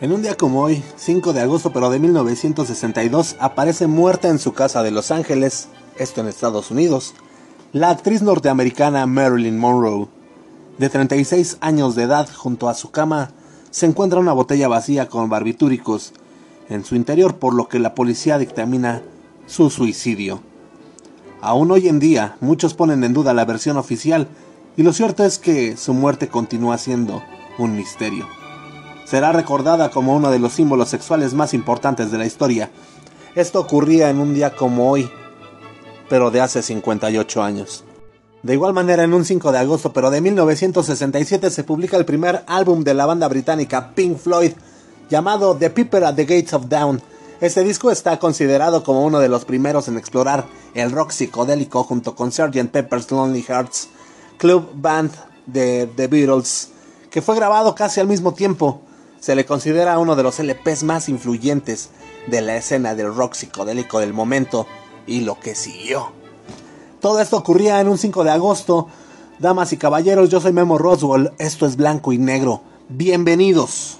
En un día como hoy, 5 de agosto pero de 1962, aparece muerta en su casa de Los Ángeles, esto en Estados Unidos, la actriz norteamericana Marilyn Monroe. De 36 años de edad, junto a su cama, se encuentra una botella vacía con barbitúricos en su interior, por lo que la policía dictamina su suicidio. Aún hoy en día, muchos ponen en duda la versión oficial, y lo cierto es que su muerte continúa siendo un misterio será recordada como uno de los símbolos sexuales más importantes de la historia. Esto ocurría en un día como hoy, pero de hace 58 años. De igual manera, en un 5 de agosto, pero de 1967, se publica el primer álbum de la banda británica Pink Floyd, llamado The Piper at the Gates of Dawn. Este disco está considerado como uno de los primeros en explorar el rock psicodélico junto con Sgt. Pepper's Lonely Hearts Club Band de The Beatles, que fue grabado casi al mismo tiempo se le considera uno de los LPs más influyentes de la escena del rock psicodélico del momento y lo que siguió. Todo esto ocurría en un 5 de agosto. Damas y caballeros, yo soy Memo Roswell, esto es blanco y negro. Bienvenidos.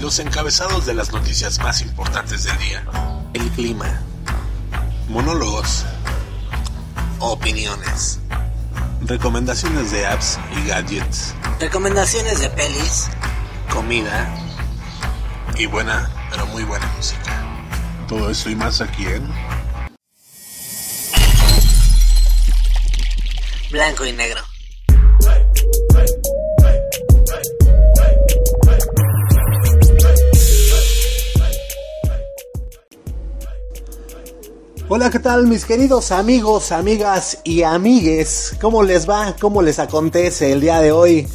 Los encabezados de las noticias más importantes del día. El clima. Monólogos. Opiniones recomendaciones de apps y gadgets, recomendaciones de pelis, comida y buena, pero muy buena música. Todo eso y más aquí en Blanco y Negro. Hola, ¿qué tal mis queridos amigos, amigas y amigues? ¿Cómo les va? ¿Cómo les acontece el día de hoy?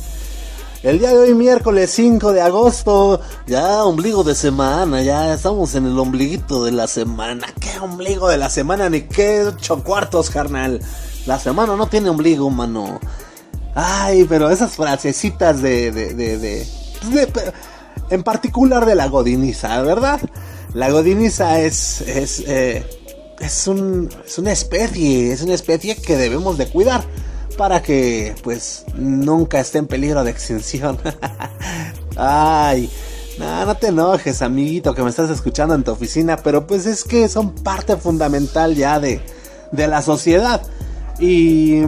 El día de hoy, miércoles 5 de agosto, ya ombligo de semana, ya estamos en el ombliguito de la semana. ¿Qué ombligo de la semana? Ni qué ocho cuartos, carnal. La semana no tiene ombligo, mano. Ay, pero esas frasecitas de, de, de, en particular de la godiniza, ¿verdad? La godiniza es, es, eh, es, un, es una especie, es una especie que debemos de cuidar para que pues nunca esté en peligro de extinción. Ay, no, no te enojes, amiguito, que me estás escuchando en tu oficina, pero pues es que son parte fundamental ya de, de la sociedad. Y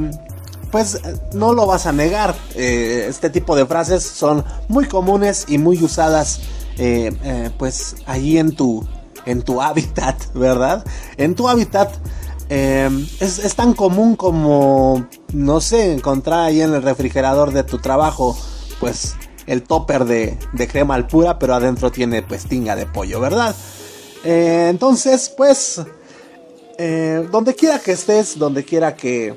pues no lo vas a negar, eh, este tipo de frases son muy comunes y muy usadas eh, eh, pues allí en tu, en tu hábitat, ¿verdad? En tu hábitat em, es, tan común como, no sé, encontrar ahí en el refrigerador de tu trabajo, pues el topper de, crema al pura, pero adentro tiene pues tinga de pollo, ¿verdad? Eh, entonces, pues, eh, donde quiera que estés, donde quiera que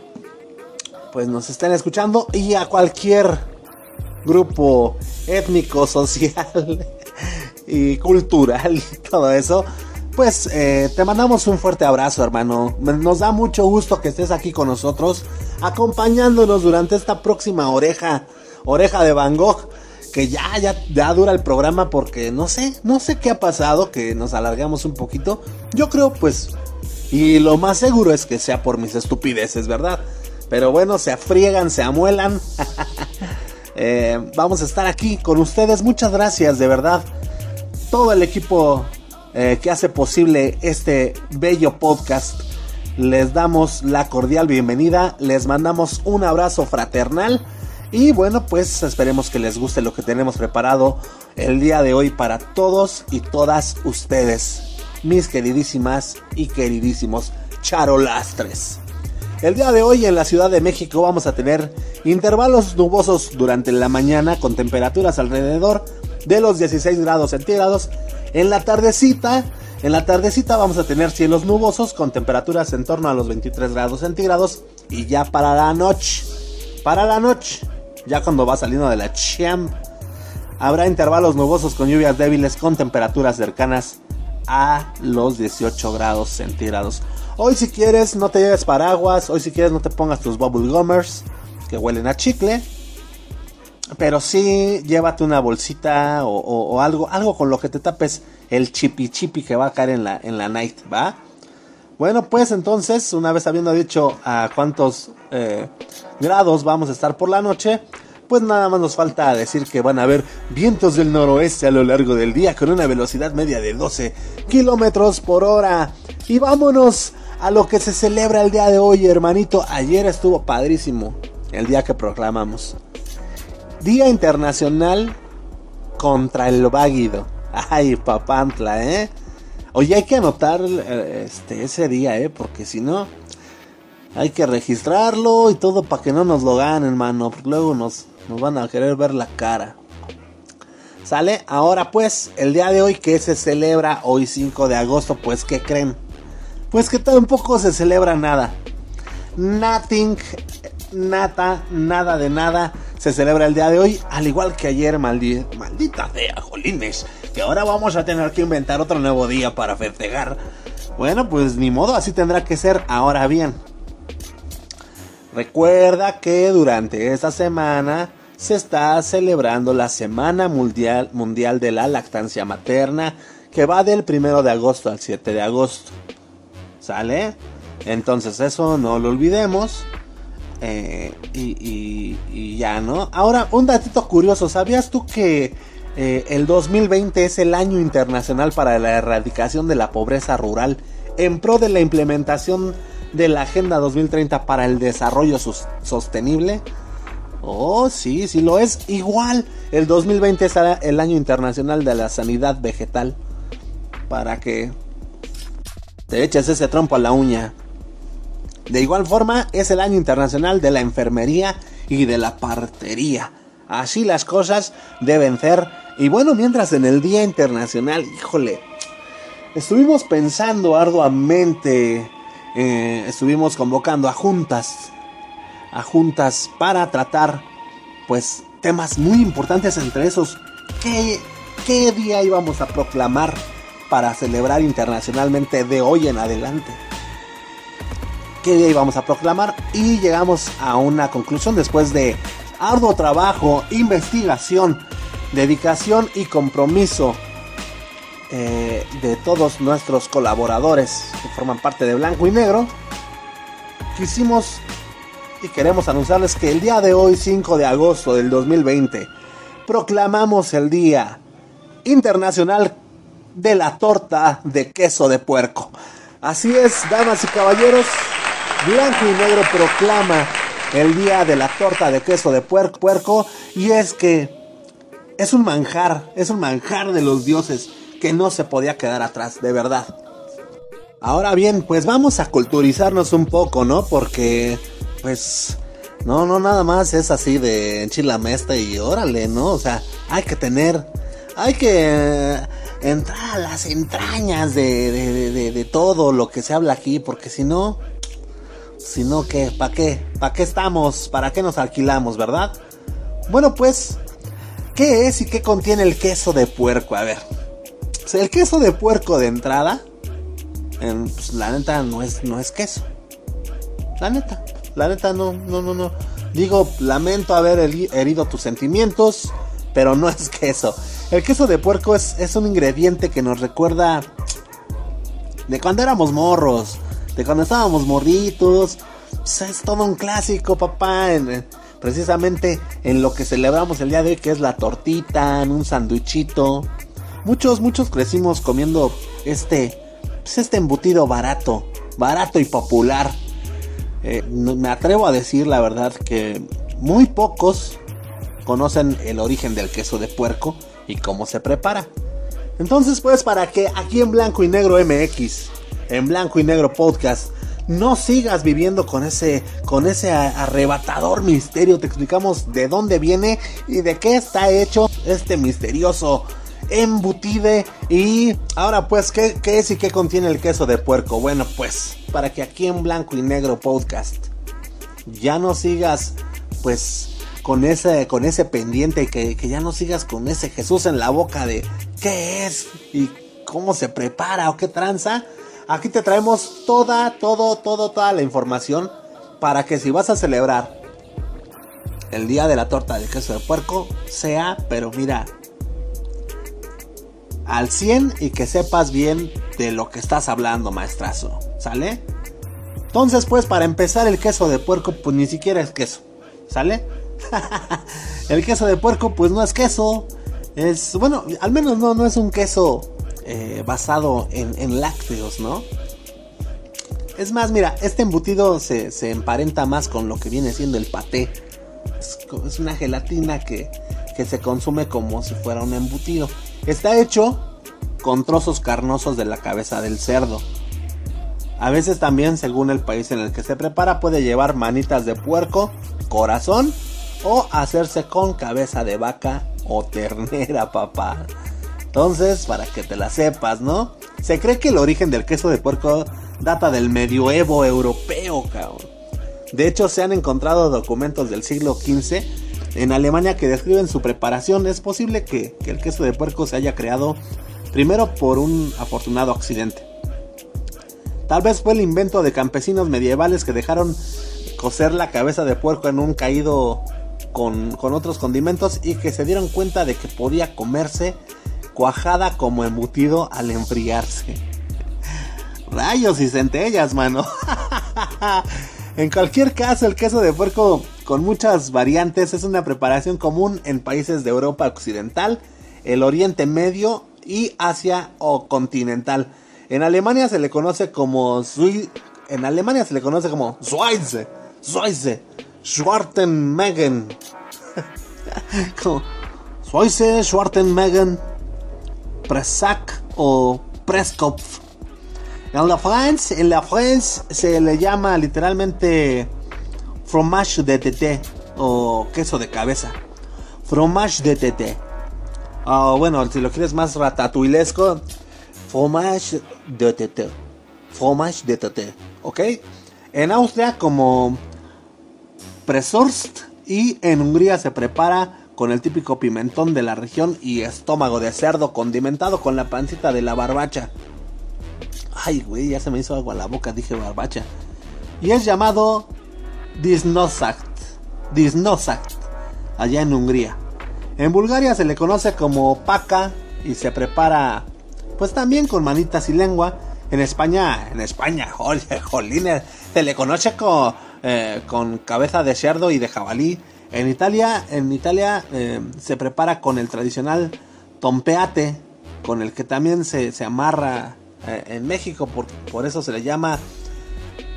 pues nos estén escuchando y a cualquier grupo étnico, social, y cultural y todo eso, pues eh, te mandamos un fuerte abrazo, hermano. Nos da mucho gusto que estés aquí con nosotros, acompañándonos durante esta próxima oreja, oreja de Van Gogh, que ya, ya, ya dura el programa porque no sé, no sé qué ha pasado, que nos alargamos un poquito. Yo creo, pues, y lo más seguro es que sea por mis estupideces, ¿verdad? Pero bueno, se afriegan, se amuelan. Eh, vamos a estar aquí con ustedes. Muchas gracias, de verdad todo el equipo eh, que hace posible este bello podcast. Les damos la cordial bienvenida, les mandamos un abrazo fraternal y bueno, pues esperemos que les guste lo que tenemos preparado el día de hoy para todos y todas ustedes, mis queridísimas y queridísimos charolastres. El día de hoy en la Ciudad de México vamos a tener intervalos nubosos durante la mañana con temperaturas alrededor de los 16 grados centígrados. En la tardecita, en la tardecita vamos a tener cielos nubosos con temperaturas en torno a los 23 grados centígrados. Y ya para la noche, para la noche, ya cuando va saliendo de la cham, habrá intervalos nubosos con lluvias débiles con temperaturas cercanas a los 18 grados centígrados. Hoy si quieres no te lleves paraguas, hoy si quieres no te pongas tus bubble gummers que huelen a chicle pero sí, llévate una bolsita o, algo, algo con lo que te tapes el chipi chipi que va a caer en la, en la night, ¿va? Bueno, pues entonces, una vez habiendo dicho a cuántos eh, grados vamos a estar por la noche, pues nada más nos falta decir que van a haber vientos del noroeste a lo largo del día con una velocidad media de 12 kilómetros por hora. Y vámonos a lo que se celebra el día de hoy, hermanito. Ayer estuvo padrísimo el día que proclamamos. Día Internacional contra el Váguido. Ay, papantla, ¿eh? Oye, hay que anotar eh, este, ese día, ¿eh? Porque si no, hay que registrarlo y todo para que no nos lo ganen, hermano. Porque luego nos, nos van a querer ver la cara. ¿Sale? Ahora pues, el día de hoy que se celebra, hoy 5 de agosto, pues ¿qué creen? Pues que tampoco se celebra nada. Nothing, nada, nada de nada se celebra el día de hoy, al igual que ayer, maldita sea, jolines, que ahora vamos a tener que inventar otro nuevo día para festejar. Bueno, pues ni modo, así tendrá que ser. Ahora bien, recuerda que durante esta semana se está celebrando la Semana Mundial, Mundial de la Lactancia Materna, que va del 1 de agosto al 7 de agosto. ¿Sale? Entonces eso no lo olvidemos. Eh, y, ya, ¿no? Ahora, un datito curioso, ¿sabías tú que eh, el 2020 es el año internacional para la erradicación de la pobreza rural en pro de la implementación de la Agenda 2030 para el Desarrollo Sostenible? Oh, sí, sí lo es. Igual, el 2020 será el año internacional de la sanidad vegetal. Para que te eches ese trompo a la uña. De igual forma, es el año internacional de la enfermería y de la partería. Así las cosas deben ser. Y bueno, mientras en el Día Internacional, híjole, estuvimos pensando arduamente, eh, estuvimos convocando a juntas, a juntas para tratar, pues, temas muy importantes entre esos. ¿Qué, qué día íbamos a proclamar para celebrar internacionalmente de hoy en adelante? Qué día íbamos a proclamar y llegamos a una conclusión después de arduo trabajo, investigación, dedicación y compromiso eh, de todos nuestros colaboradores que forman parte de Blanco y Negro. Quisimos y queremos anunciarles que el día de hoy, 5 de agosto del 2020, proclamamos el Día Internacional de la Torta de Queso de Puerco. Así es, damas y caballeros, Blanco y Negro proclama el día de la torta de queso de puerco, y es que es un manjar, es un manjar de los dioses que no se podía quedar atrás, de verdad. Ahora bien, pues vamos a culturizarnos un poco, ¿no? Porque, pues, no, no, nada más es así de enchilameste y órale, ¿no? O sea, hay que tener, hay que entrar a las entrañas de, de todo lo que se habla aquí, porque si no, sino que, ¿para qué? ¿Para qué estamos? ¿Para qué nos alquilamos, verdad? Bueno, pues, ¿qué es y qué contiene el queso de puerco? A ver, el queso de puerco de entrada, pues, la neta no es, no es queso. La neta, la neta no, no, no, no. Digo, lamento haber herido tus sentimientos, pero no es queso. El queso de puerco es, es un ingrediente que nos recuerda de cuando éramos morros de cuando estábamos morritos. Es todo un clásico, papá. precisamente en lo que celebramos el día de hoy, que es la tortita, en un sanduichito. Muchos, muchos crecimos comiendo este, pues, este embutido barato, barato y popular. Eh, me atrevo a decir la verdad que muy pocos conocen el origen del queso de puerco y cómo se prepara. Entonces, pues, para que aquí en Blanco y Negro MX en blanco y negro podcast. No sigas viviendo con ese, con ese arrebatador misterio. Te explicamos de dónde viene y de qué está hecho este misterioso embutide. Y ahora pues, ¿qué, ¿qué, es y qué contiene el queso de puerco? Bueno, pues, para que aquí en blanco y negro podcast ya no sigas pues con ese, con ese pendiente, que, que ya no sigas con ese Jesús en la boca de qué es y cómo se prepara o qué tranza. Aquí te traemos toda, todo, todo, toda la información para que si vas a celebrar el día de la torta de queso de puerco, sea, pero mira, al 100 y que sepas bien de lo que estás hablando, maestrazo. ¿Sale? Entonces, pues, para empezar, el queso de puerco, pues ni siquiera es queso. ¿Sale? el queso de puerco, pues no es queso. Es, bueno, al menos no, no es un queso eh, basado en, lácteos, ¿no? Es más, mira, este embutido se, emparenta más con lo que viene siendo el paté. Es, una gelatina que, que se consume como si fuera un embutido. Está hecho con trozos carnosos de la cabeza del cerdo. A veces también, según el país en el que se prepara, puede llevar manitas de puerco, corazón o hacerse con cabeza de vaca o ternera, papá. Entonces, para que te la sepas, ¿no? Se cree que el origen del queso de puerco data del medioevo europeo, cabrón. De hecho, se han encontrado documentos del siglo XV en Alemania que describen su preparación. Es posible que, el queso de puerco se haya creado primero por un afortunado accidente. Tal vez fue el invento de campesinos medievales que dejaron cocer la cabeza de puerco en un caído con, otros condimentos y que se dieron cuenta de que podía comerse cuajada como embutido al enfriarse. Rayos y centellas, mano. en cualquier caso, el queso de puerco con muchas variantes es una preparación común en países de Europa Occidental, el Oriente Medio y Asia o continental. En Alemania se le conoce como en Alemania se le conoce como Schweize, Schweize, Schwartenmegen. Schweize, Schwartenmegen, Presac o Preskopf. En la France, en la France se le llama literalmente fromage de tété o queso de cabeza. Fromage de tété. O bueno, si lo quieres más ratatuilesco, fromage de tété. Fromage de tété, ¿ok? En Austria como Presorst y en Hungría se prepara con el típico pimentón de la región y estómago de cerdo condimentado con la pancita de la barbacha. Ay, güey, ya se me hizo agua la boca, dije barbacha. Y es llamado Disnosakt. Disnosakt, allá en Hungría. En Bulgaria se le conoce como paca y se prepara pues también con manitas y lengua. En España, en España, jolines, se le conoce con eh, con cabeza de cerdo y de jabalí. En Italia, en Italia eh, se prepara con el tradicional tompeate, con el que también se, amarra eh, en México, por, por, eso se le llama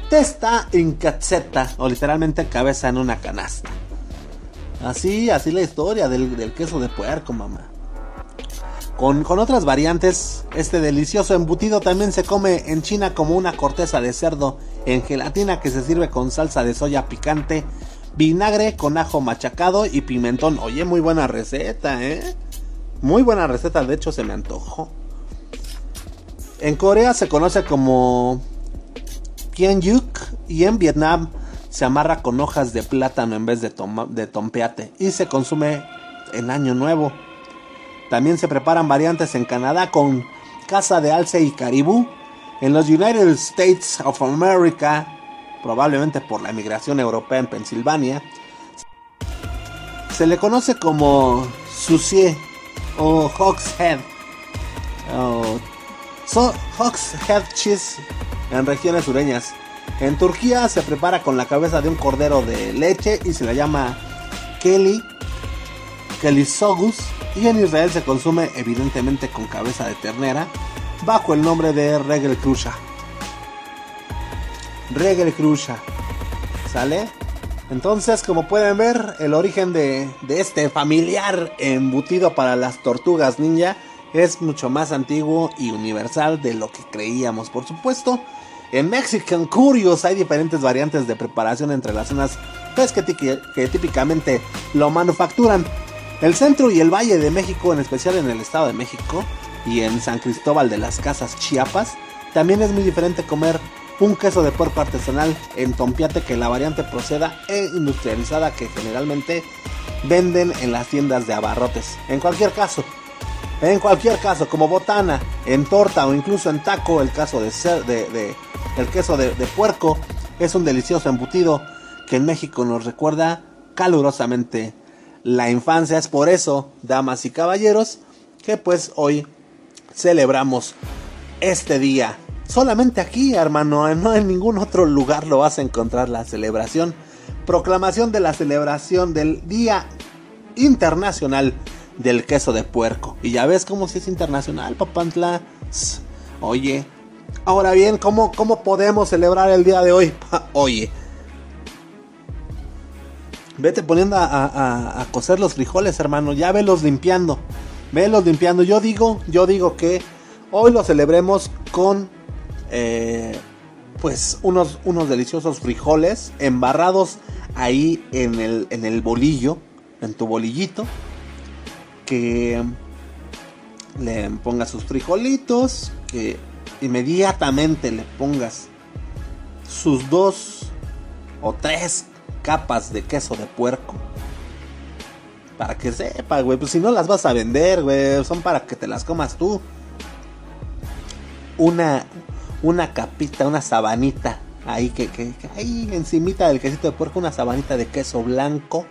testa in cazzetta, o literalmente cabeza en una canasta. Así, así la historia del, del queso de puerco, mamá. Con, otras variantes, este delicioso embutido también se come en China como una corteza de cerdo en gelatina que se sirve con salsa de soya picante, vinagre con ajo machacado y pimentón. Oye, muy buena receta, ¿eh? Muy buena receta, de hecho se me antojó. En Corea se conoce como Yuk y en Vietnam se amarra con hojas de plátano en vez de, de tompeate y se consume en Año Nuevo. También se preparan variantes en Canadá con caza de alce y caribú. En los United States of America, probablemente por la emigración europea en Pensilvania, se le conoce como Susie o Hawk's Head. Hawk's Head Cheese en regiones sureñas. En Turquía se prepara con la cabeza de un cordero de leche y se le llama Kelly, Sogus y en Israel se consume evidentemente con cabeza de ternera bajo el nombre de Regel Krusha. Regel Krusha. ¿Sale? Entonces, como pueden ver, el origen de, de, este familiar embutido para las tortugas ninja es mucho más antiguo y universal de lo que creíamos, por supuesto. En Mexican Curious hay diferentes variantes de preparación entre las zonas pues, que, que típicamente lo manufacturan. El centro y el valle de México, en especial en el Estado de México y en San Cristóbal de las Casas, Chiapas, también es muy diferente comer un queso de puerco artesanal en Tompiate que la variante proceda e industrializada que generalmente venden en las tiendas de abarrotes. En cualquier caso, en cualquier caso, como botana, en torta o incluso en taco, el caso de, ser, de, el queso de puerco es un delicioso embutido que en México nos recuerda calurosamente la infancia. Es por eso, damas y caballeros, que pues hoy celebramos este día Solamente aquí, hermano, no en ningún otro lugar lo vas a encontrar la celebración. Proclamación de la celebración del Día Internacional del Queso de Puerco. Y ya ves cómo si es internacional, papantla. Oye, ahora bien, ¿cómo, ¿cómo podemos celebrar el día de hoy? Oye, vete poniendo a, a, cocer los frijoles, hermano. Ya velos limpiando. Velos limpiando. Yo digo, yo digo que hoy lo celebremos con eh, pues unos, unos deliciosos frijoles embarrados ahí en el, en el bolillo, en tu bolillito, que le pongas sus frijolitos, que inmediatamente le pongas sus dos o tres capas de queso de puerco. Para que sepa, güey. Pues si no las vas a vender, güey. Son para que te las comas tú. Una, una capita, una sabanita. Ahí que, que, ahí encimita del quesito de puerco, una sabanita de queso blanco.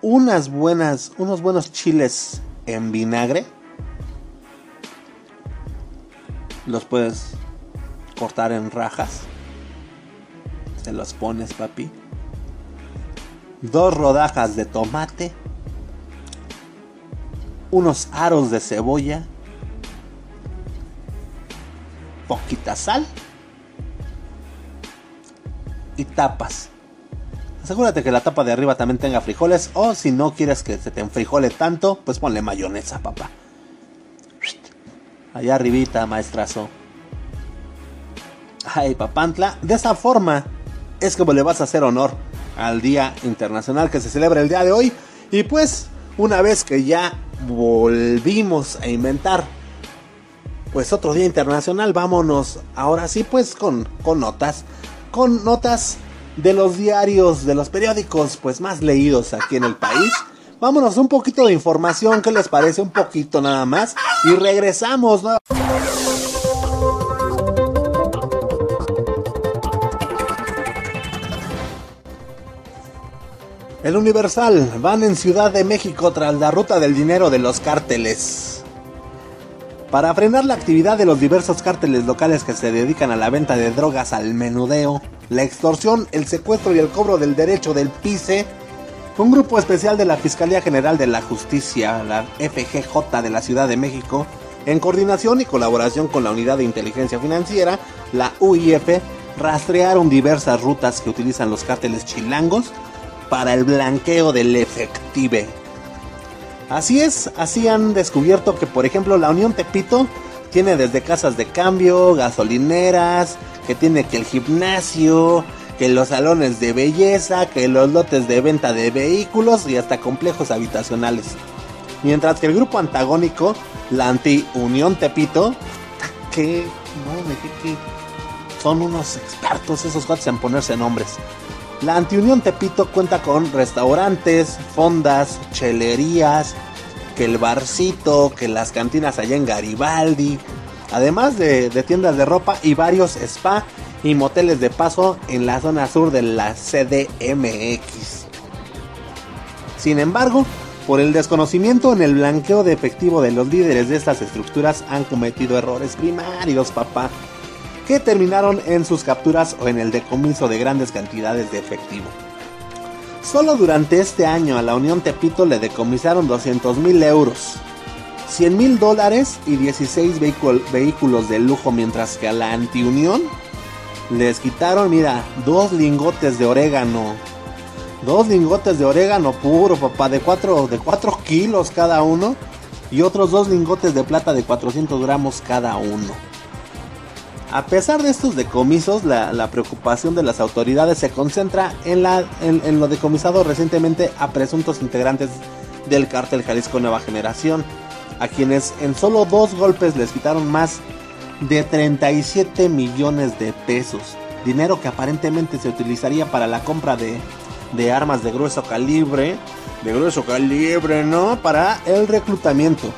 Unas buenas, unos buenos chiles en vinagre. Los puedes cortar en rajas. Se los pones, papi. Dos rodajas de tomate. Unos aros de cebolla poquita sal y tapas. Asegúrate que la tapa de arriba también tenga frijoles o si no quieres que se te enfrijole tanto, pues ponle mayonesa, papá. Allá arribita, maestrazo. Ay, papantla. De esa forma es como le vas a hacer honor al Día Internacional que se celebra el día de hoy. Y pues, una vez que ya volvimos a inventar pues otro día internacional, vámonos ahora sí pues con, con notas, con notas de los diarios, de los periódicos pues más leídos aquí en el país. Vámonos un poquito de información, ¿qué les parece? Un poquito nada más. Y regresamos. El Universal van en Ciudad de México tras la ruta del dinero de los cárteles. Para frenar la actividad de los diversos cárteles locales que se dedican a la venta de drogas al menudeo, la extorsión, el secuestro y el cobro del derecho del PICE, un grupo especial de la Fiscalía General de la Justicia, la FGJ de la Ciudad de México, en coordinación y colaboración con la Unidad de Inteligencia Financiera, la UIF, rastrearon diversas rutas que utilizan los cárteles chilangos para el blanqueo del efectivo Así es, así han descubierto que por ejemplo la Unión Tepito tiene desde casas de cambio, gasolineras, que tiene que el gimnasio, que los salones de belleza, que los lotes de venta de vehículos y hasta complejos habitacionales. Mientras que el grupo antagónico, la anti-Unión Tepito, que no, me que son unos expertos esos cuates en ponerse nombres. La Antiunión Tepito cuenta con restaurantes, fondas, chelerías, que el barcito, que las cantinas allá en Garibaldi, además de, tiendas de ropa y varios spa y moteles de paso en la zona sur de la CDMX. Sin embargo, por el desconocimiento en el blanqueo de efectivo de los líderes de estas estructuras han cometido errores primarios, papá que terminaron en sus capturas o en el decomiso de grandes cantidades de efectivo. Solo durante este año a la Unión Tepito le decomisaron 200 mil euros, 100 mil dólares y 16 vehículos de lujo, mientras que a la Antiunión les quitaron, mira, dos lingotes de orégano. Dos lingotes de orégano puro, papá, de 4 de cuatro kilos cada uno. Y otros dos lingotes de plata de 400 gramos cada uno. A pesar de estos decomisos, la, preocupación de las autoridades se concentra en, lo decomisado recientemente a presuntos integrantes del cártel Jalisco Nueva Generación, a quienes en solo dos golpes les quitaron más de 37 millones de pesos, dinero que aparentemente se utilizaría para la compra de, de armas de grueso calibre, de grueso calibre, ¿no? Para el reclutamiento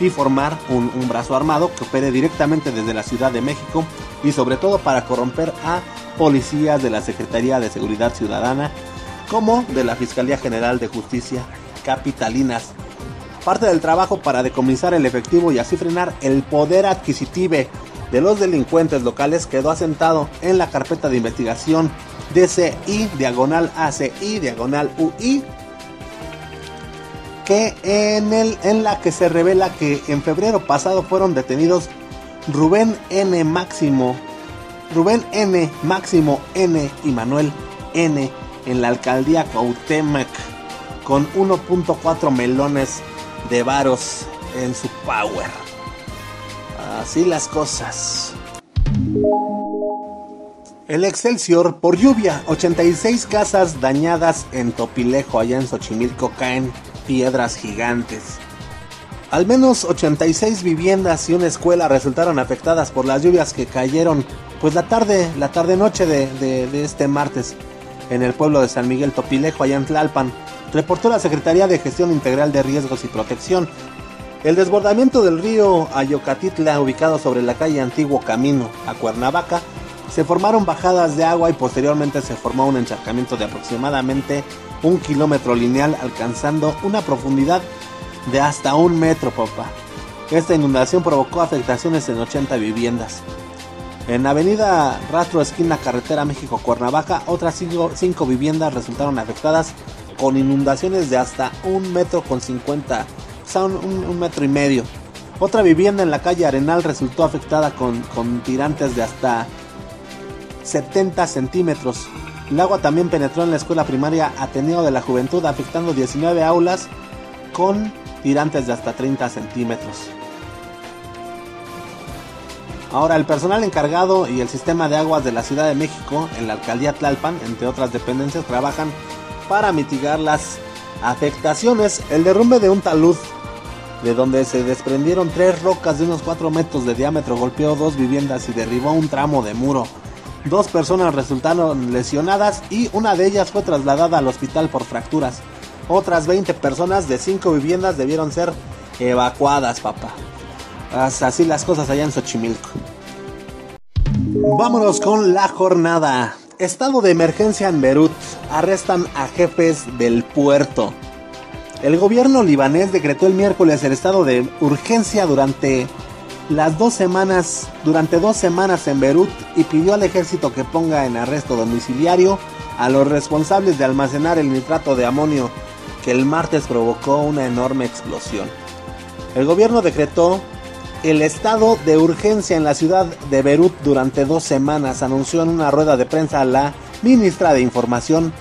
y formar un, brazo armado que opere directamente desde la Ciudad de México y sobre todo para corromper a policías de la Secretaría de Seguridad Ciudadana como de la Fiscalía General de Justicia Capitalinas. parte del trabajo para decomisar el efectivo y así frenar el poder adquisitivo de los delincuentes locales quedó asentado en la carpeta de investigación DCI diagonal ACI diagonal UI que en, el, en la que se revela que en febrero pasado fueron detenidos Rubén N. Máximo, Rubén N. Máximo N. y Manuel N. en la alcaldía Cuauhtémoc con 1.4 melones de varos en su power. Así las cosas. El Excelsior, por lluvia, 86 casas dañadas en Topilejo, allá en Xochimilco, caen piedras gigantes. Al menos 86 viviendas y una escuela resultaron afectadas por las lluvias que cayeron, pues la tarde, la tarde noche de, este martes, en el pueblo de San Miguel Topilejo, allá reportó la Secretaría de Gestión Integral de Riesgos y Protección. El desbordamiento del río Ayocatitla, ubicado sobre la calle Antiguo Camino a Cuernavaca, se formaron bajadas de agua y posteriormente se formó un encharcamiento de aproximadamente un kilómetro lineal alcanzando una profundidad de hasta un metro, papá. Esta inundación provocó afectaciones en 80 viviendas. En Avenida Rastro Esquina Carretera México-Cuernavaca, otras 5 viviendas resultaron afectadas con inundaciones de hasta un metro con 50, o sea, un, metro y medio. Otra vivienda en la calle Arenal resultó afectada con, con tirantes de hasta 70 centímetros. El agua también penetró en la escuela primaria Ateneo de la Juventud, afectando 19 aulas con tirantes de hasta 30 centímetros. Ahora, el personal encargado y el sistema de aguas de la Ciudad de México, en la alcaldía Tlalpan, entre otras dependencias, trabajan para mitigar las afectaciones. El derrumbe de un talud, de donde se desprendieron tres rocas de unos 4 metros de diámetro, golpeó dos viviendas y derribó un tramo de muro. Dos personas resultaron lesionadas y una de ellas fue trasladada al hospital por fracturas. Otras 20 personas de 5 viviendas debieron ser evacuadas, papá. Así las cosas allá en Xochimilco. Vámonos con la jornada. Estado de emergencia en Beirut. Arrestan a jefes del puerto. El gobierno libanés decretó el miércoles el estado de urgencia durante las dos semanas, durante dos semanas en Beirut y pidió al ejército que ponga en arresto domiciliario a los responsables de almacenar el nitrato de amonio que el martes provocó una enorme explosión. El gobierno decretó el estado de urgencia en la ciudad de Beirut durante dos semanas, anunció en una rueda de prensa la ministra de Información,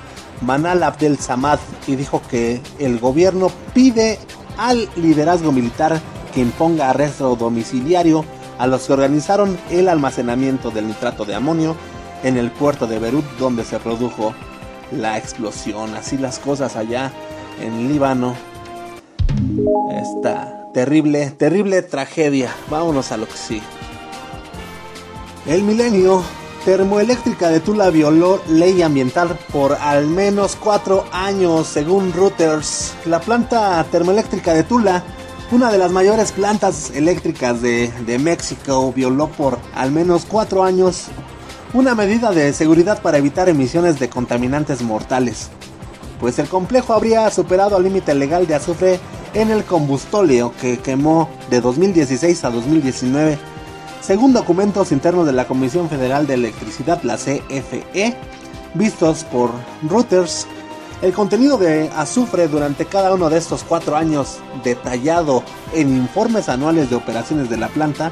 Manal Abdel Samad, y dijo que el gobierno pide al liderazgo militar que imponga arresto domiciliario a los que organizaron el almacenamiento del nitrato de amonio en el puerto de Beirut donde se produjo la explosión. Así las cosas allá en Líbano. Esta terrible, terrible tragedia. Vámonos a lo que sí. El milenio Termoeléctrica de Tula violó ley ambiental por al menos cuatro años, según Reuters. La planta termoeléctrica de Tula una de las mayores plantas eléctricas de, México violó por al menos cuatro años una medida de seguridad para evitar emisiones de contaminantes mortales, pues el complejo habría superado el límite legal de azufre en el combustóleo que quemó de 2016 a 2019, según documentos internos de la Comisión Federal de Electricidad, la CFE, vistos por Reuters el contenido de azufre durante cada uno de estos cuatro años, detallado en informes anuales de operaciones de la planta,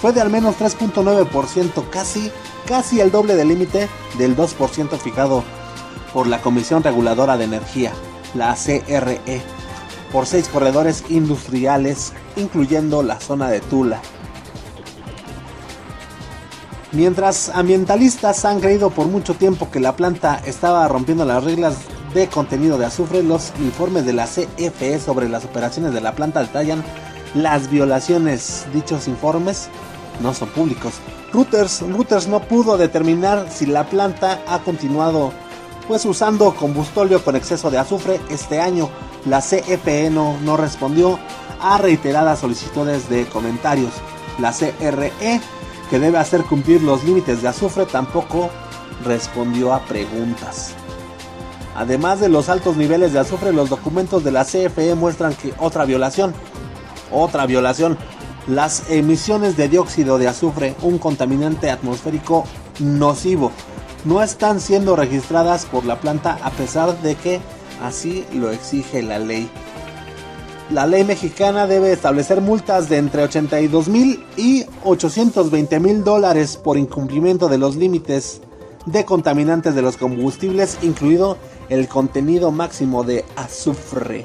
fue de al menos 3.9%, casi, casi el doble del límite del 2% fijado por la Comisión Reguladora de Energía, la CRE, por seis corredores industriales, incluyendo la zona de Tula. Mientras ambientalistas han creído por mucho tiempo que la planta estaba rompiendo las reglas de contenido de azufre, los informes de la CFE sobre las operaciones de la planta detallan las violaciones. Dichos informes no son públicos. Reuters, Reuters no pudo determinar si la planta ha continuado pues usando combustóleo con exceso de azufre este año. La CFE no, no respondió a reiteradas solicitudes de comentarios. La CRE, que debe hacer cumplir los límites de azufre, tampoco respondió a preguntas. Además de los altos niveles de azufre, los documentos de la CFE muestran que otra violación, otra violación, las emisiones de dióxido de azufre, un contaminante atmosférico nocivo, no están siendo registradas por la planta a pesar de que así lo exige la ley. La ley mexicana debe establecer multas de entre 82 mil y 820 mil dólares por incumplimiento de los límites de contaminantes de los combustibles, incluido el contenido máximo de azufre.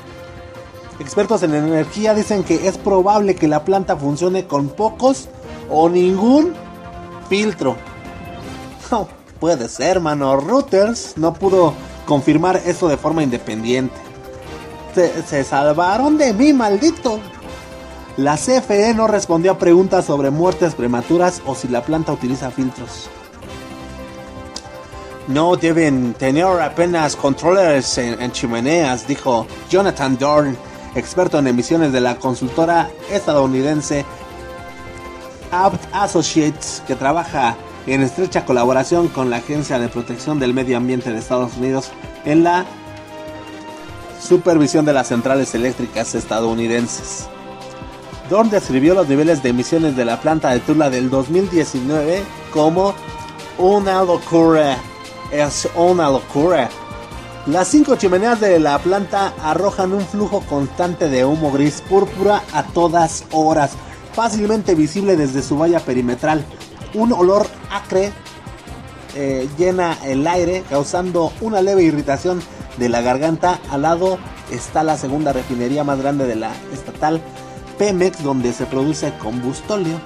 Expertos en energía dicen que es probable que la planta funcione con pocos o ningún filtro. puede ser, mano. Reuters no pudo confirmar eso de forma independiente. Se, se, salvaron de mí, maldito. La CFE no respondió a preguntas sobre muertes prematuras o si la planta utiliza filtros. No deben tener apenas controles en, chimeneas, dijo Jonathan Dorn, experto en emisiones de la consultora estadounidense Abt Associates, que trabaja en estrecha colaboración con la Agencia de Protección del Medio Ambiente de Estados Unidos en la supervisión de las centrales eléctricas estadounidenses. Dorn describió los niveles de emisiones de la planta de Tula del 2019 como una locura es una locura. Las cinco chimeneas de la planta arrojan un flujo constante de humo gris púrpura a todas horas, fácilmente visible desde su valla perimetral. Un olor acre eh, llena el aire, causando una leve irritación de la garganta. Al lado está la segunda refinería más grande de la estatal, Pemex, donde se produce combustóleo.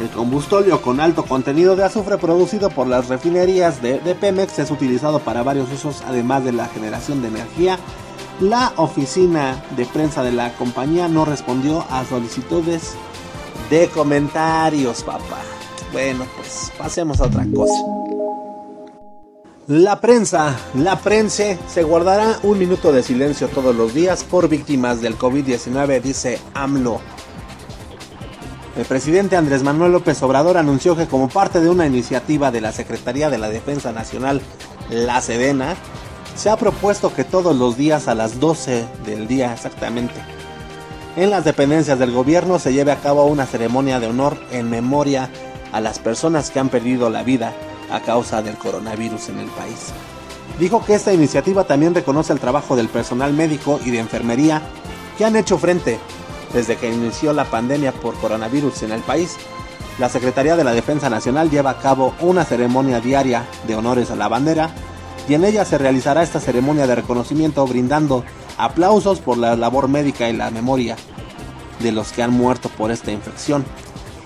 El combustóleo con alto contenido de azufre producido por las refinerías de, Pemex es utilizado para varios usos además de la generación de energía. La oficina de prensa de la compañía no respondió a solicitudes de comentarios, papá. Bueno, pues pasemos a otra cosa. La prensa, la prensa se guardará un minuto de silencio todos los días por víctimas del COVID-19, dice AMLO. El presidente Andrés Manuel López Obrador anunció que como parte de una iniciativa de la Secretaría de la Defensa Nacional, la Sedena, se ha propuesto que todos los días a las 12 del día exactamente, en las dependencias del gobierno se lleve a cabo una ceremonia de honor en memoria a las personas que han perdido la vida a causa del coronavirus en el país. Dijo que esta iniciativa también reconoce el trabajo del personal médico y de enfermería que han hecho frente desde que inició la pandemia por coronavirus en el país, la Secretaría de la Defensa Nacional lleva a cabo una ceremonia diaria de honores a la bandera y en ella se realizará esta ceremonia de reconocimiento brindando aplausos por la labor médica y la memoria de los que han muerto por esta infección.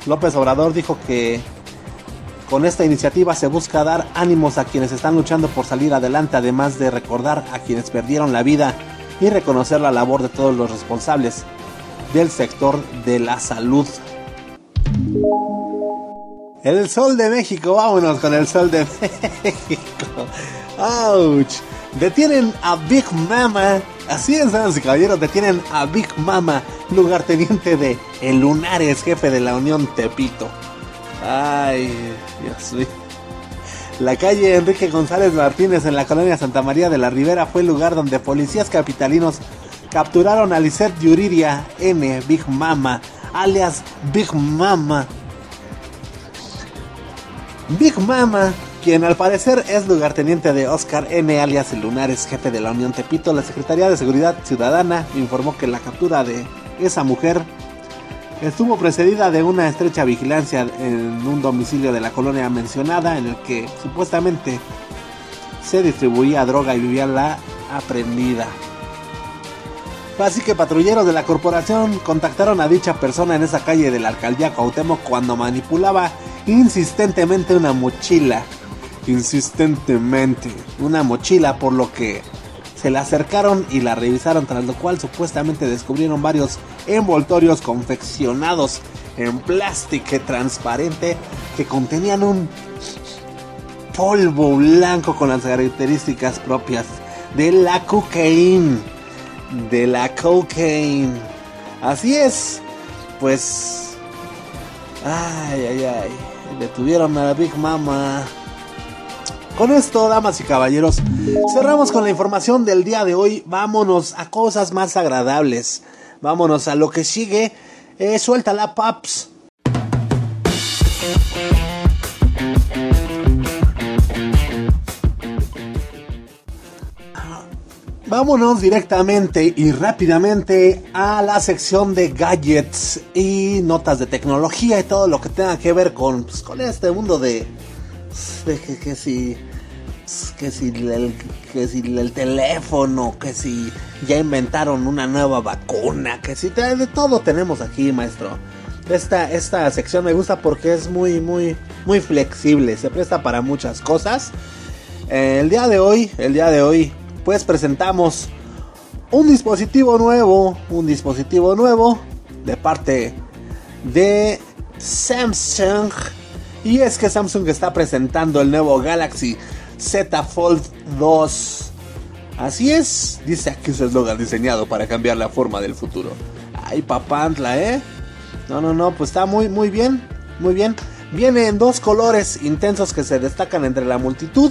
López Obrador dijo que con esta iniciativa se busca dar ánimos a quienes están luchando por salir adelante, además de recordar a quienes perdieron la vida y reconocer la labor de todos los responsables del sector de la salud. El Sol de México, vámonos con el Sol de México. ¡Auch! Detienen a Big Mama. Así es, damas y caballeros, detienen a Big Mama, lugarteniente de El Lunares, jefe de la Unión Tepito. Ay, Dios mío. La calle Enrique González Martínez en la colonia Santa María de la Ribera fue el lugar donde policías capitalinos capturaron a Lisette Yuriria N. Big Mama, alias Big Mama. Big Mama, quien al parecer es lugarteniente de Oscar N. alias Lunares, jefe de la Unión Tepito, la Secretaría de Seguridad Ciudadana informó que la captura de esa mujer estuvo precedida de una estrecha vigilancia en un domicilio de la colonia mencionada en el que supuestamente se distribuía droga y vivía la aprendida. Así que patrulleros de la corporación contactaron a dicha persona en esa calle de la alcaldía Cuauhtémoc cuando manipulaba insistentemente una mochila. Insistentemente, una mochila por lo que se la acercaron y la revisaron tras lo cual supuestamente descubrieron varios envoltorios confeccionados en plástico transparente que contenían un polvo blanco con las características propias de la cocaína de la cocaine. Así es, pues. Ay, ay, ay. Detuvieron a la Big Mama. Con esto, damas y caballeros, cerramos con la información del día de hoy. Vámonos a cosas más agradables. Vámonos a lo que sigue. Eh, suéltala, paps. Vámonos directamente y rápidamente a la sección de gadgets y notas de tecnología y todo lo que tenga que ver con, pues, con este mundo de, que, si que si el, que si el teléfono, que si ya inventaron una nueva vacuna, que si de todo tenemos aquí, maestro. Esta, esta sección me gusta porque es muy, muy, muy flexible, se presta para muchas cosas. el día de hoy, el día de hoy pues presentamos un dispositivo nuevo, un dispositivo nuevo de parte de Samsung. Y es que Samsung está presentando el nuevo Galaxy Z Fold 2. Así es, dice aquí su eslogan diseñado para cambiar la forma del futuro. Ay, papantla, ¿eh? No, no, no, pues está muy, muy bien, muy bien. Viene en dos colores intensos que se destacan entre la multitud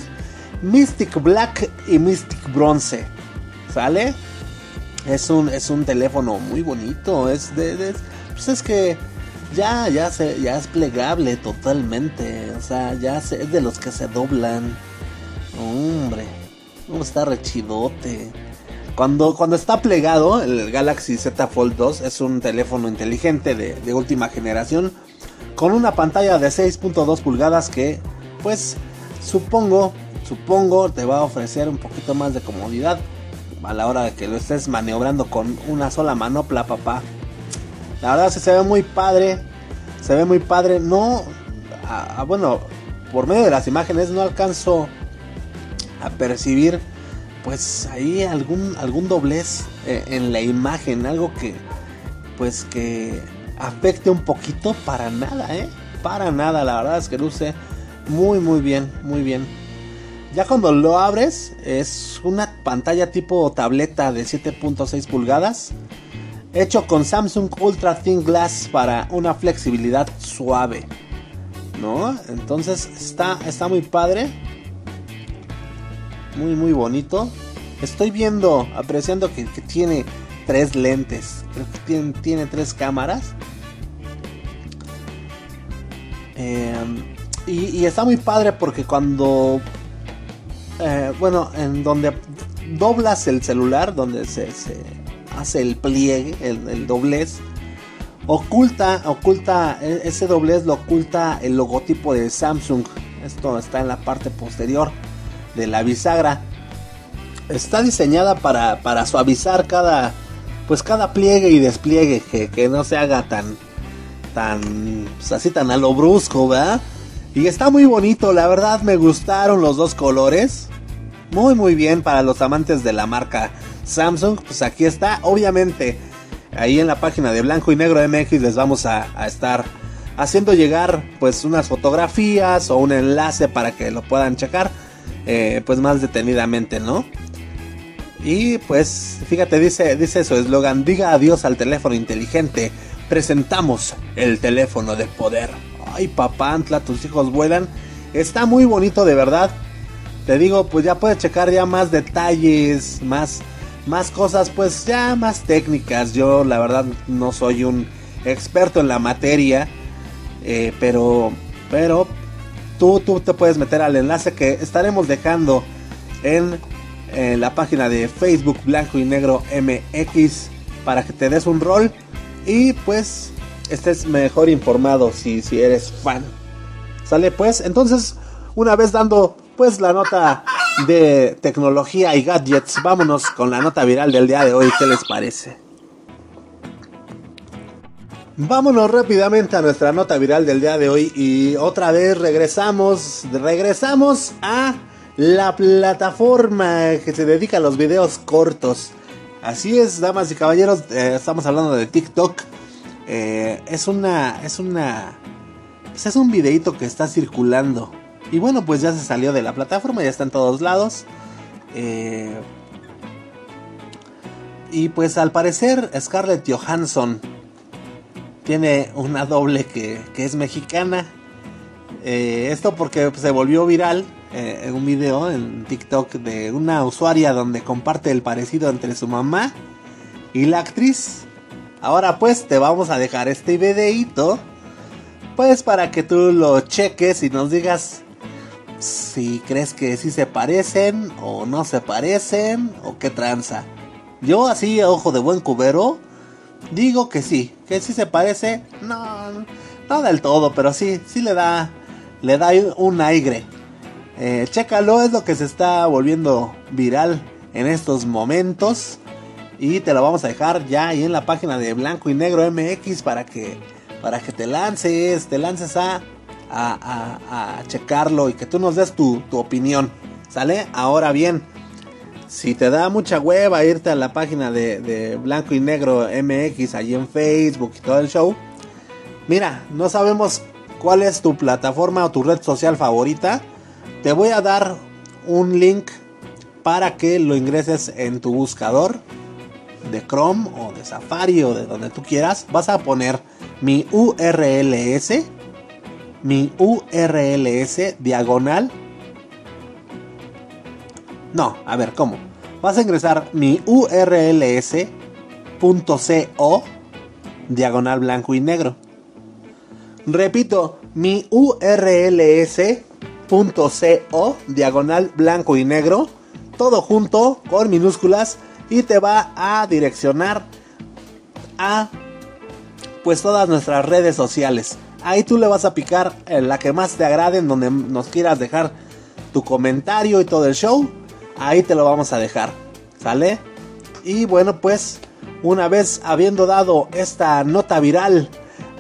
Mystic Black y Mystic Bronze. ¿Sale? Es un, es un teléfono muy bonito. Es de, pues es que ya, ya, se, ya es plegable totalmente. O sea, ya es de los que se doblan. Hombre, está rechidote. Cuando, cuando está plegado, el Galaxy Z Fold 2 es un teléfono inteligente de última generación con una pantalla de 6.2 pulgadas que, pues, supongo supongo te va a ofrecer un poquito más de comodidad a la hora de que lo estés maniobrando con una sola manopla, papá. La verdad se ve muy padre, se ve muy padre. No, bueno, por medio de las imágenes no alcanzo a percibir, pues ahí algún algún doblez eh, en la imagen, algo que, pues que afecte un poquito para nada, eh, para nada. La verdad es que luce muy muy bien, muy bien. Ya cuando lo abres es una pantalla tipo tableta de 7.6 pulgadas. Hecho con Samsung Ultra Thin Glass para una flexibilidad suave. ¿No? Entonces está, está muy padre. Muy muy bonito. Estoy viendo, apreciando que, tiene tres lentes. Creo que tiene, tiene tres cámaras. Em, y, y, está muy padre porque cuando eh, bueno, en donde doblas el celular, donde se, hace el pliegue, el, doblez, oculta, oculta, e, ese doblez lo oculta el logotipo de Samsung. Esto está en la parte posterior de la bisagra. Está diseñada para, para suavizar cada, pues cada pliegue y despliegue, que, no se haga tan, tan, pues así tan a lo brusco, ¿verdad? Y está muy bonito, la verdad me gustaron los dos colores. Muy muy bien para los amantes de la marca Samsung. Pues aquí está, obviamente, ahí en la página de Blanco y Negro MX les vamos a, estar haciendo llegar pues unas fotografías o un enlace para que lo puedan checar eh, pues más detenidamente, ¿no? Y pues fíjate, dice, dice su eslogan, diga adiós al teléfono inteligente, presentamos el teléfono de poder ay papantla, tus hijos vuelan. Está muy bonito de verdad. Te digo, pues ya puedes checar ya más detalles, más, más cosas, pues ya más técnicas. Yo la verdad no soy un experto en la materia, eh, pero, pero tú, tú te puedes meter al enlace que estaremos dejando en, en la página de Facebook Blanco y Negro MX para que te des un rol y pues estés mejor informado si, si eres fan. ¿Sale pues? Entonces, una vez dando pues la nota de tecnología y gadgets, vámonos con la nota viral del día de hoy. ¿Qué les parece? Vámonos rápidamente a nuestra nota viral del día de hoy y otra vez regresamos, regresamos a la plataforma que se dedica a los videos cortos. Así es, damas y caballeros, eh, estamos hablando de TikTok. Eh, es una. Es una. Pues es un videito que está circulando. Y bueno, pues ya se salió de la plataforma, ya está en todos lados. Eh, y pues al parecer Scarlett Johansson tiene una doble que, es mexicana. Eh, esto porque se volvió viral eh, un video en TikTok de una usuaria donde comparte el parecido entre su mamá y la actriz. Ahora pues te vamos a dejar este videito pues para que tú lo cheques y nos digas si crees que sí se parecen o no se parecen o qué tranza. Yo así ojo de buen cubero digo que sí, que sí se parece, no, no del todo, pero sí, sí le da, le da un aire. Eh, chécalo, es lo que se está volviendo viral en estos momentos. Y te lo vamos a dejar ya ahí en la página de Blanco y Negro MX para que para que te lances, te lances a, a, checarlo y que tú nos des tu, opinión. ¿Sale? Ahora bien, si te da mucha hueva irte a la página de, Blanco y Negro MX, allí en Facebook y todo el show, mira, no sabemos cuál es tu plataforma o tu red social favorita. Te voy a dar un link para que lo ingreses en tu buscador de Chrome o de Safari o de donde tú quieras. Vas a poner mi URLS, mi URLS diagonal. No, a ver, ¿cómo? Vas a ingresar mi URLS.co diagonal blanco y negro. Repito, mi URLS.co diagonal blanco y negro. Todo junto con minúsculas y te va a direccionar a pues todas nuestras redes sociales. Ahí tú le vas a picar en la que más te agrade, en donde nos quieras dejar tu comentario y todo el show. Ahí te lo vamos a dejar. ¿Sale? Y bueno, pues una vez habiendo dado esta nota viral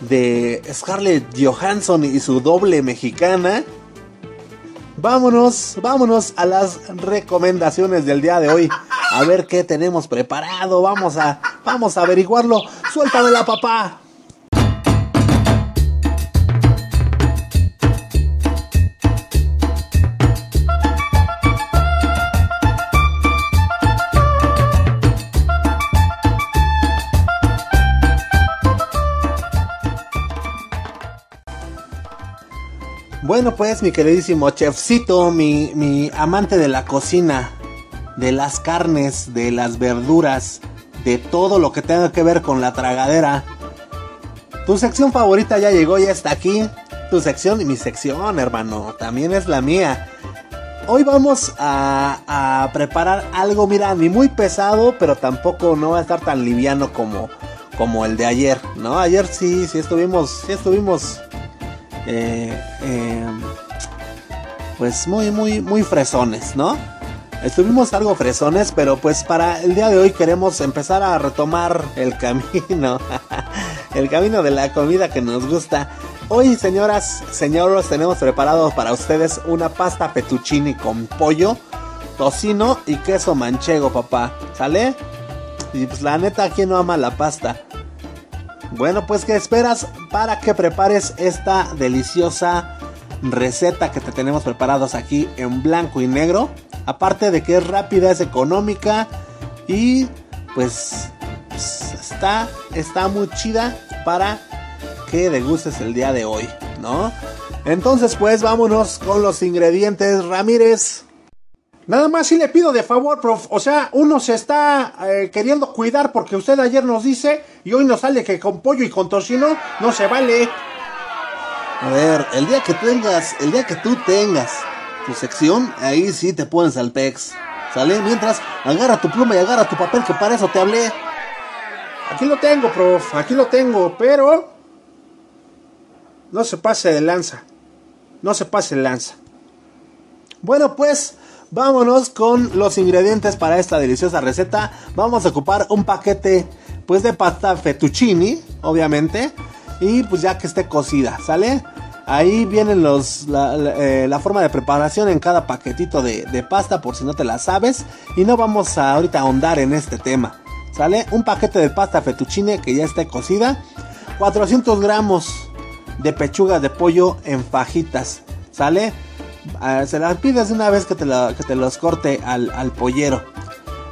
de Scarlett Johansson y su doble mexicana, vámonos, vámonos a las recomendaciones del día de hoy. A ver qué tenemos preparado. Vamos a, vamos a averiguarlo. Suéltamela, papá. Bueno, pues mi queridísimo chefcito, mi, mi amante de la cocina, de las carnes, de las verduras, de todo lo que tenga que ver con la tragadera. Tu sección favorita ya llegó, ya está aquí. Tu sección y mi sección, hermano, también es la mía. Hoy vamos a, preparar algo, mira, ni muy pesado, pero tampoco no va a estar tan liviano como, como el de ayer, ¿no? Ayer sí, sí estuvimos, sí estuvimos eh, eh, pues muy, muy, muy fresones, ¿no? Estuvimos algo fresones, pero pues para el día de hoy queremos empezar a retomar el camino, el camino de la comida que nos gusta. Hoy, señoras, señores, tenemos preparado para ustedes una pasta fettuccini con pollo, tocino y queso manchego, papá. ¿Sale? Y pues la neta, ¿quién no ama la pasta? Bueno, pues ¿qué esperas para que prepares esta deliciosa receta que te tenemos preparados aquí en blanco y negro? Aparte de que es rápida, es económica y pues está, está muy chida para que degustes el día de hoy, ¿no? Entonces pues vámonos con los ingredientes Ramírez. Nada más si le pido de favor, prof. O sea, uno se está eh, queriendo cuidar porque usted ayer nos dice y hoy nos sale que con pollo y con tocino no se vale. A ver, el día que tengas, el día que tú tengas tu sección, ahí sí te pones al pex. ¿Sale? Mientras, agarra tu pluma y agarra tu papel que para eso te hablé. Aquí lo tengo, prof. Aquí lo tengo, pero... No se pase de lanza. No se pase de lanza. Bueno, pues vámonos con los ingredientes para esta deliciosa receta. Vamos a ocupar un paquete pues de pasta fettuccini, obviamente, y pues ya que esté cocida, ¿sale? Ahí vienen los, la, eh, forma de preparación en cada paquetito de, de, pasta por si no te la sabes. Y no vamos a ahorita ahondar en este tema. ¿Sale? Un paquete de pasta fettuccine que ya esté cocida. 400 gramos de pechuga de pollo en fajitas. ¿Sale? Ah, se las pides una vez que te, que te los corte al, al, pollero.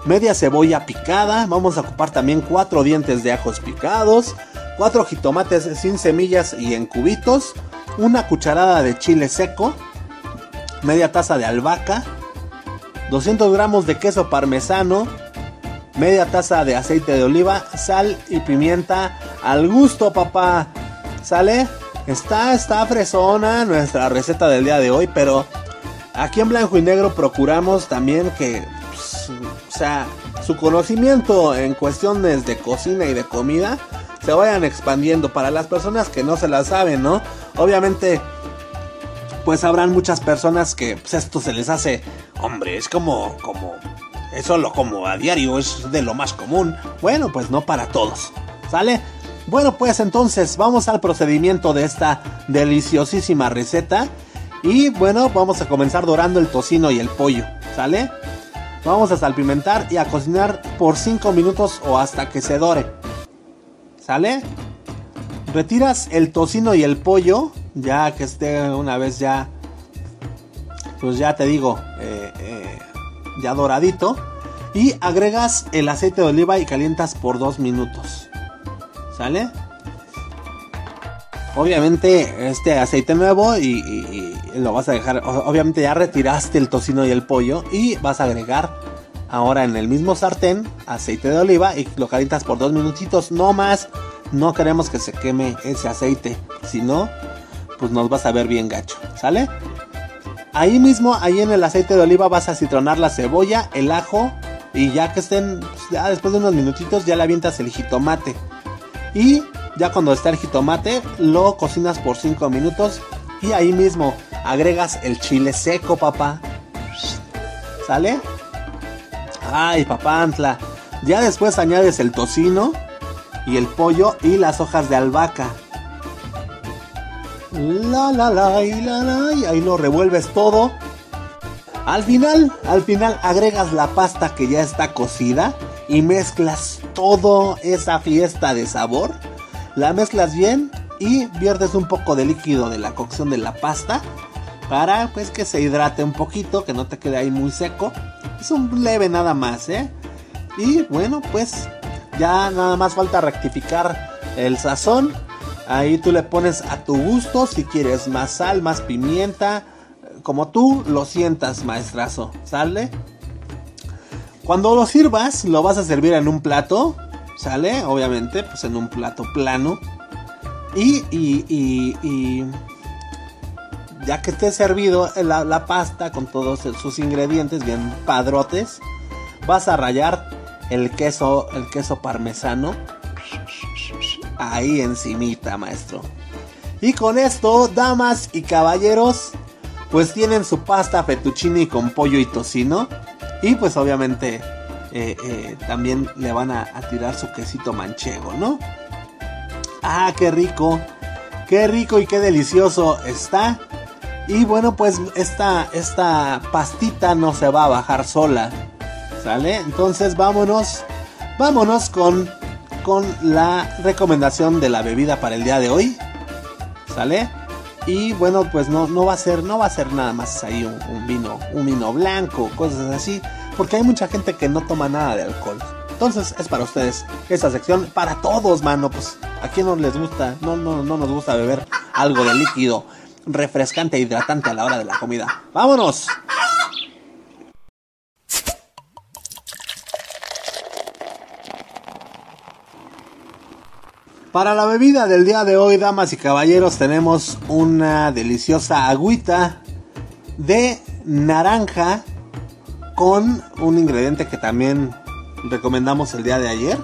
Media cebolla picada. Vamos a ocupar también cuatro dientes de ajos picados. Cuatro jitomates sin semillas y en cubitos. Una cucharada de chile seco. media taza de albahaca, 200 gramos de queso parmesano, media taza de aceite de oliva, sal y pimienta al gusto, papá. ¿Sale? Está, está fresona nuestra receta del día de hoy, pero aquí en blanco y negro procuramos también que, pues, o sea, su conocimiento en cuestiones de cocina y de comida se vayan expandiendo para las personas que no se la saben, ¿no? Obviamente, pues habrán muchas personas que pues, esto se les hace, hombre, es como, como, es solo como a diario, es de lo más común. Bueno, pues no para todos, ¿sale? Bueno, pues entonces vamos al procedimiento de esta deliciosísima receta. Y bueno, vamos a comenzar dorando el tocino y el pollo, ¿sale? Vamos a salpimentar y a cocinar por 5 minutos o hasta que se dore. ¿Sale? Retiras el tocino y el pollo, ya que esté una vez ya, pues ya te digo, eh, eh, ya doradito. Y agregas el aceite de oliva y calientas por 2 minutos. ¿Sale? Obviamente este aceite nuevo y, lo vas a dejar, obviamente ya retiraste el tocino y el pollo y vas a agregar ahora en el mismo sartén aceite de oliva y lo calientas por dos minutitos, no más. No queremos que se queme ese aceite, si no, pues nos vas a ver bien gacho, ¿sale? Ahí mismo, ahí en el aceite de oliva vas a citronar la cebolla, el ajo y ya que estén, pues ya después de unos minutitos ya le avientas el jitomate. Y ya cuando está el jitomate, lo cocinas por 5 minutos. Y ahí mismo agregas el chile seco, papá. ¿Sale? Ay, papantla. Ya después añades el tocino y el pollo y las hojas de albahaca. La la la y la la y ahí lo revuelves todo. Al final, al final agregas la pasta que ya está cocida y mezclas toda esa fiesta de sabor. La mezclas bien y viertes un poco de líquido de la cocción de la pasta para pues que se hidrate un poquito, que no te quede ahí muy seco. Es un leve nada más, ¿eh? Y bueno, pues ya nada más falta rectificar el sazón. Ahí tú le pones a tu gusto si quieres más sal, más pimienta, como tú lo sientas, maestrazo, ¿sale? Cuando lo sirvas, lo vas a servir en un plato, ¿sale? Obviamente, pues en un plato plano. Y, y, y, y ya que esté servido la, la, pasta con todos sus ingredientes bien padrotes, vas a rayar el queso, el queso parmesano ahí encimita, maestro. Y con esto, damas y caballeros, pues tienen su pasta fettuccini con pollo y tocino. Y pues obviamente eh, eh, también le van a, tirar su quesito manchego, ¿no? Ah, qué rico. Qué rico y qué delicioso está. Y bueno, pues esta, esta pastita no se va a bajar sola. ¿Sale? Entonces vámonos. Vámonos con, con la recomendación de la bebida para el día de hoy. ¿Sale? Y bueno, pues no, no va a ser, no va a ser nada más ahí un, vino, un vino blanco, cosas así, porque hay mucha gente que no toma nada de alcohol. Entonces es para ustedes esta sección, para todos, mano. Pues a no les gusta, no, no, no nos gusta beber algo de líquido refrescante e hidratante a la hora de la comida. ¡Vámonos! Para la bebida del día de hoy, damas y caballeros, tenemos una deliciosa agüita de naranja con un ingrediente que también recomendamos el día de ayer.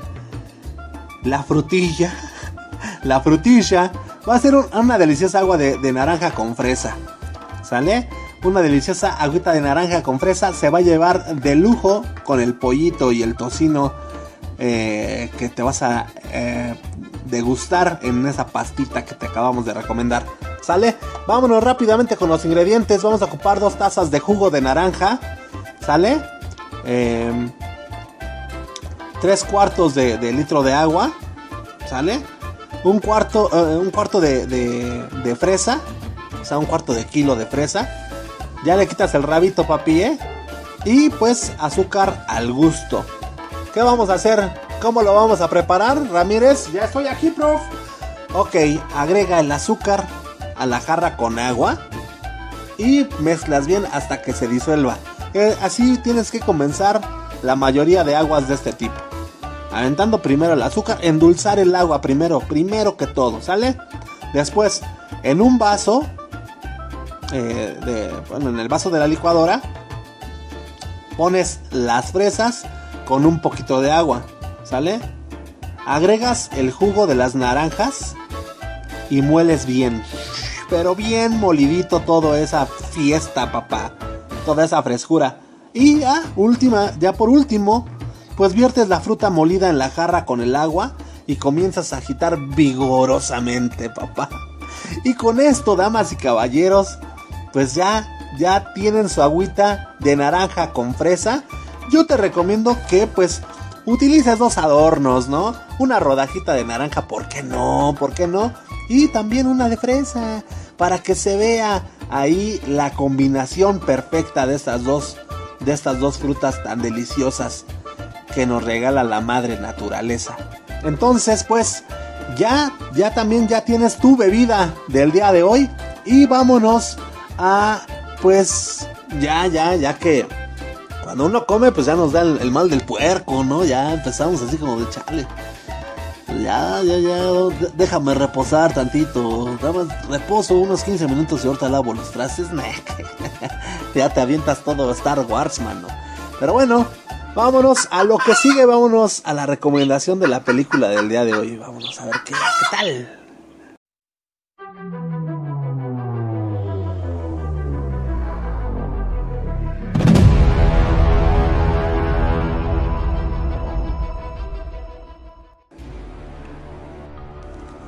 La frutilla. La frutilla. Va a ser un, una deliciosa agua de, naranja con fresa. ¿Sale? Una deliciosa agüita de naranja con fresa. Se va a llevar de lujo con el pollito y el tocino eh, que te vas a eh, degustar en esa pastita que te acabamos de recomendar. ¿Sale? Vámonos rápidamente con los ingredientes. Vamos a ocupar dos tazas de jugo de naranja. ¿Sale? Eh, tres cuartos de, litro de agua. ¿Sale? Un cuarto, uh, un cuarto de, de, de, fresa. O sea, un cuarto de kilo de fresa. Ya le quitas el rabito, papi, ¿eh? Y pues azúcar al gusto. ¿Qué vamos a hacer? ¿Cómo lo vamos a preparar, Ramírez? Ya estoy aquí, prof. Ok, agrega el azúcar a la jarra con agua. y mezclas bien hasta que se disuelva. Eh, así tienes que comenzar la mayoría de aguas de este tipo. Aventando primero el azúcar, endulzar el agua primero, primero que todo, ¿sale? Después, en un vaso, eh, de, bueno, en el vaso de la licuadora, pones las fresas con un poquito de agua, ¿sale? Agregas el jugo de las naranjas y mueles bien. Pero bien molidito toda esa fiesta, papá. Toda esa frescura. Y ya, última, ya por último, pues viertes la fruta molida en la jarra con el agua y comienzas a agitar vigorosamente, papá. Y con esto, damas y caballeros, pues ya, ya tienen su agüita de naranja con fresa. Yo te recomiendo que pues utilices dos adornos, ¿no? Una rodajita de naranja, ¿por qué no? ¿Por qué no? Y también una de fresa, para que se vea ahí la combinación perfecta de estas dos, de estas dos frutas tan deliciosas que nos regala la madre naturaleza. Entonces, pues, ya, ya también ya tienes tu bebida del día de hoy. Y vámonos a, pues, ya, ya, ya que cuando uno come, pues ya nos da el, mal del puerco, ¿no? Ya empezamos así como de chale. Ya, ya, ya, déjame reposar tantito. reposo unos 15 minutos y ahorita lavo los trastes. ya te avientas todo Star Wars, mano. Pero bueno, vámonos a lo que sigue. Vámonos a la recomendación de la película del día de hoy. Vámonos a ver qué, tal.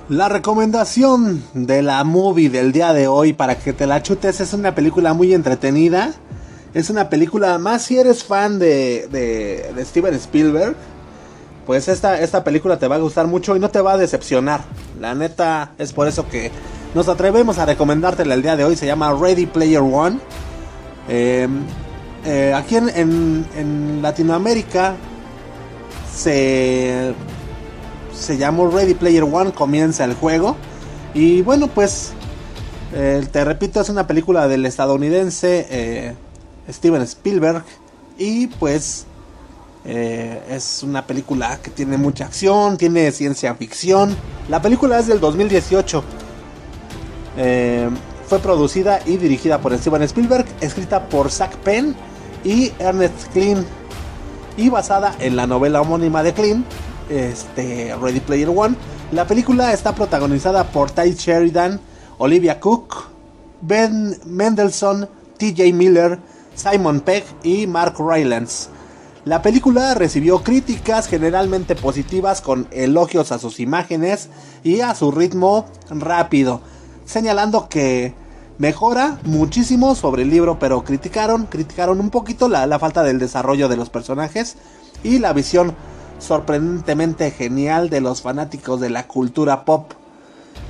La recomendación de la movie del día de hoy para que te la chutes es una película muy entretenida. Es una película más si eres fan de, de, Steven Spielberg. Pues esta, esta película te va a gustar mucho y no te va a decepcionar. La neta es por eso que nos atrevemos a recomendártela el día de hoy. Se llama Ready Player One. Em, eh, aquí en, en Latinoamérica se se llamó Ready Player One, comienza el juego. Y bueno, pues eh, te repito, es una película del estadounidense eh, Steven Spielberg. Y pues eh, es una película que tiene mucha acción, tiene ciencia ficción. La película es del 2018. fue producida y dirigida por Steven Spielberg, escrita por Zach Penn y Ernest Klein y basada en la novela homónima de Klein este, Ready Player One. La película está protagonizada por Ty Sheridan, Olivia Cook, Ben Mendelssohn, TJ Miller, Simon Pegg y Mark Rylance. La película recibió críticas generalmente positivas con elogios a sus imágenes y a su ritmo rápido, señalando que mejora muchísimo sobre el libro, pero criticaron, criticaron un poquito la, la falta del desarrollo de los personajes y la visión sorprendentemente genial de los fanáticos de la cultura pop.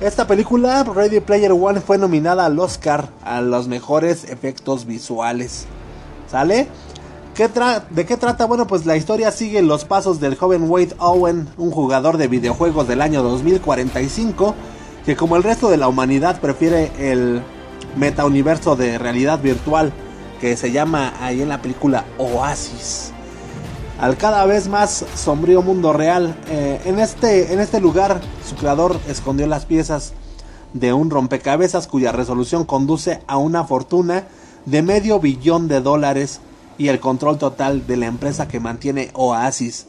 Esta película, Ready Player One, fue nominada al Oscar a los mejores efectos visuales. ¿Sale? ¿De qué trata? Bueno, pues la historia sigue los pasos del joven Wade Owen, un jugador de videojuegos del año 2045, que como el resto de la humanidad prefiere el metauniverso de realidad virtual, que se llama ahí en la película Oasis al cada vez más sombrío mundo real. Eh, en, este, en este lugar, su creador escondió las piezas de un rompecabezas cuya resolución conduce a una fortuna de medio billón de dólares y el control total de la empresa que mantiene Oasis.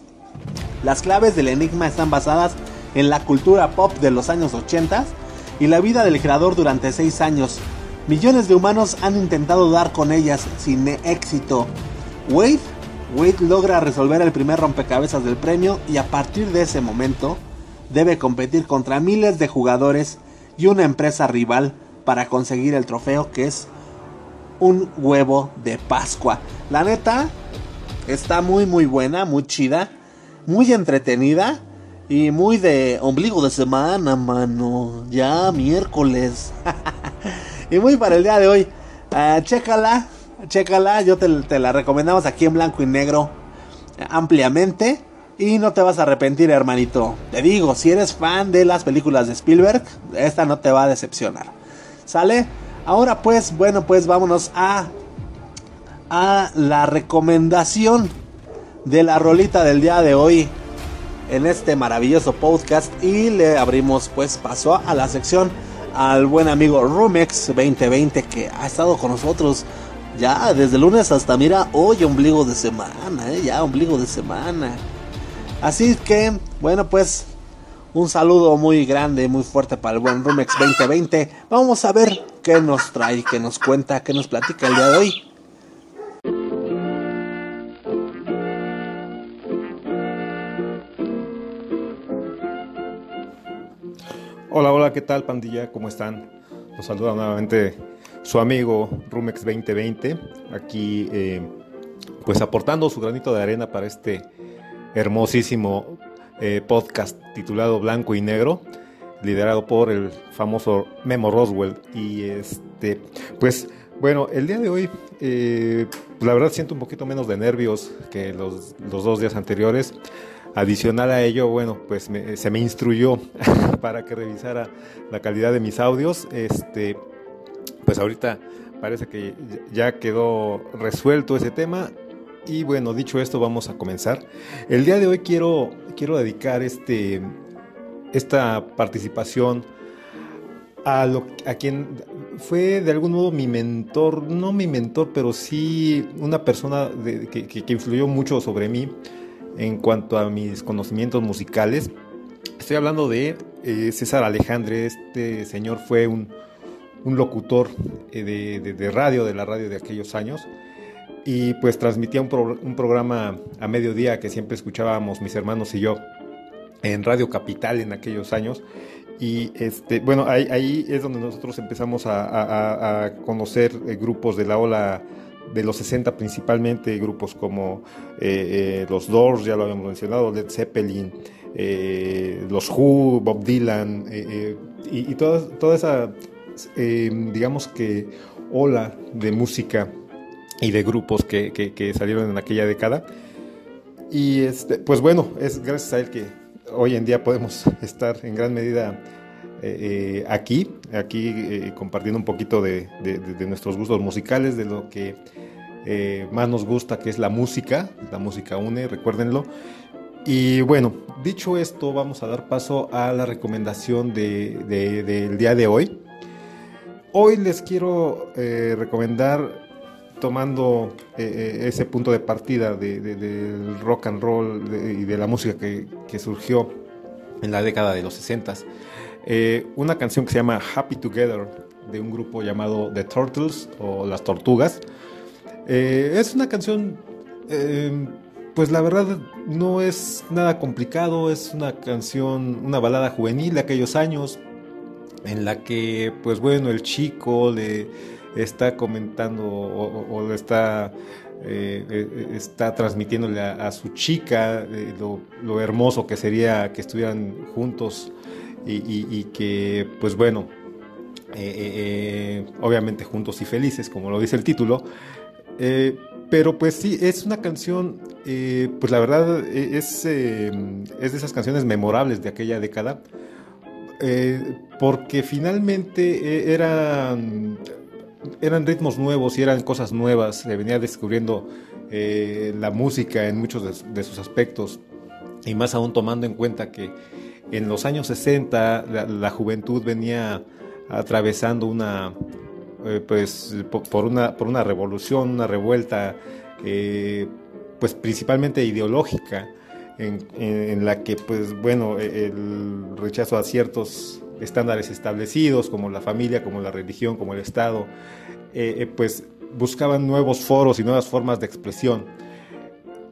Las claves del enigma están basadas en la cultura pop de los años 80 y la vida del creador durante 6 años. Millones de humanos han intentado dar con ellas sin éxito. Wade Wade logra resolver el primer rompecabezas del premio y a partir de ese momento debe competir contra miles de jugadores y una empresa rival para conseguir el trofeo que es un huevo de Pascua. La neta está muy muy buena, muy chida, muy entretenida y muy de ombligo de semana, mano. Ya miércoles. y muy para el día de hoy. Uh, chécala, Chécala, yo te, la recomendamos aquí en blanco y negro ampliamente. Y no te vas a arrepentir, hermanito. Te digo, si eres fan de las películas de Spielberg, esta no te va a decepcionar. ¿Sale? Ahora pues, bueno, pues vámonos a a la recomendación de la rolita del día de hoy en este maravilloso podcast y le abrimos pues paso a la sección al buen amigo Rumex 2020 que ha estado con nosotros ya desde lunes hasta mira hoy ombligo de semana, ¿eh? ya ombligo de semana. Así que bueno pues un saludo muy grande, muy fuerte para el buen Rumex 2020. Vamos a ver qué nos trae, qué nos cuenta, qué nos platica el día de hoy. Hola, hola, ¿qué tal pandilla? ¿Cómo están? Los saluda nuevamente su amigo Rumex 2020, aquí eh, pues aportando su granito de arena para este hermosísimo eh, podcast titulado Blanco y Negro, liderado por el famoso Memo Roswell. Y este, pues bueno, el día de hoy, eh, la verdad siento un poquito menos de nervios que los, los dos días anteriores. Adicional a ello, bueno, pues se me instruyó para que revisara la calidad de mis audios. Este, pues ahorita parece que ya quedó resuelto ese tema. Y bueno, dicho esto, vamos a comenzar. El día de hoy quiero, quiero dedicar este, esta participación a, lo, a quien fue de algún modo mi mentor, no mi mentor, pero sí una persona que, que, que influyó mucho sobre mí en cuanto a mis conocimientos musicales. Estoy hablando de eh, César Alejandre, este señor fue un, un locutor eh, de, de, radio, de la radio de aquellos años, y pues transmitía un, pro, un, programa a mediodía que siempre escuchábamos mis hermanos y yo en Radio Capital en aquellos años. Y este, bueno, ahí, es donde nosotros empezamos a, conocer eh, grupos de la ola de los 60 principalmente, grupos como eh, los Doors, ya lo habíamos mencionado, Led Zeppelin, los Who, Bob Dylan, y, y, toda esa, digamos que, ola de música y de grupos que, que, salieron en aquella década. Y este, pues bueno, es gracias a él que hoy en día podemos estar en gran medida eh, aquí, aquí eh, compartiendo un poquito de, de, de, nuestros gustos musicales, de lo que eh, más nos gusta, que es la música, la música une, recuérdenlo. Y bueno, dicho esto, vamos a dar paso a la recomendación del de, de, día de hoy. Hoy les quiero recomendar, tomando ese punto de partida del rock and roll y de la música que, que surgió en la década de los 60 eh, una canción que se llama Happy Together de un grupo llamado The Turtles o Las Tortugas. Eh, es una canción, eh, pues la verdad no es nada complicado, es una canción, una balada juvenil de aquellos años en la que, pues bueno, el chico le está comentando o, le está eh, está transmitiéndole a, su chica eh, lo, lo, hermoso que sería que estuvieran juntos y, que, pues bueno, eh, obviamente juntos y felices, como lo dice el título. pero pues sí, es una canción, pues la verdad es, es de esas canciones memorables de aquella década. Porque finalmente eran eran ritmos nuevos y eran cosas nuevas, se venía descubriendo eh, la música en muchos de, sus aspectos. Y más aún tomando en cuenta que en los años 60 la, juventud venía atravesando una eh, pues por una por una revolución, una revuelta eh, pues principalmente ideológica en, en, la que pues bueno el rechazo a ciertos estándares establecidos, como la familia, como la religión, como el Estado, eh, eh, pues buscaban nuevos foros y nuevas formas de expresión.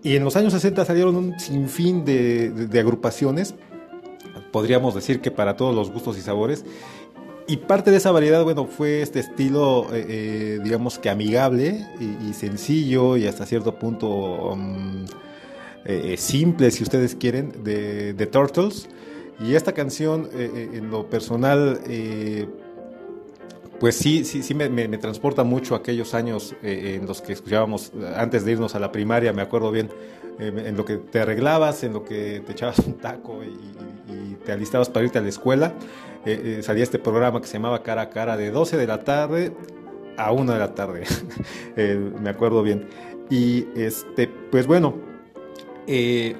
Y en los años 60 salieron un sinfín de, de, agrupaciones, podríamos decir que para todos los gustos y sabores, y parte de esa variedad, bueno, fue este estilo, eh, eh, digamos que amigable y, sencillo y hasta cierto punto eh, simple, si ustedes quieren, de, de Turtles. Y esta canción, eh, eh, en lo personal, eh, pues sí, sí, sí me, me, transporta mucho aquellos años en los que escuchábamos antes de irnos a la primaria, me acuerdo bien, en lo que te arreglabas, en lo que te echabas un taco y, te alistabas para irte a la escuela. salía este programa que se llamaba Cara a Cara de 12 de la tarde a 1 de la tarde, me acuerdo bien. Y este, pues bueno, eh,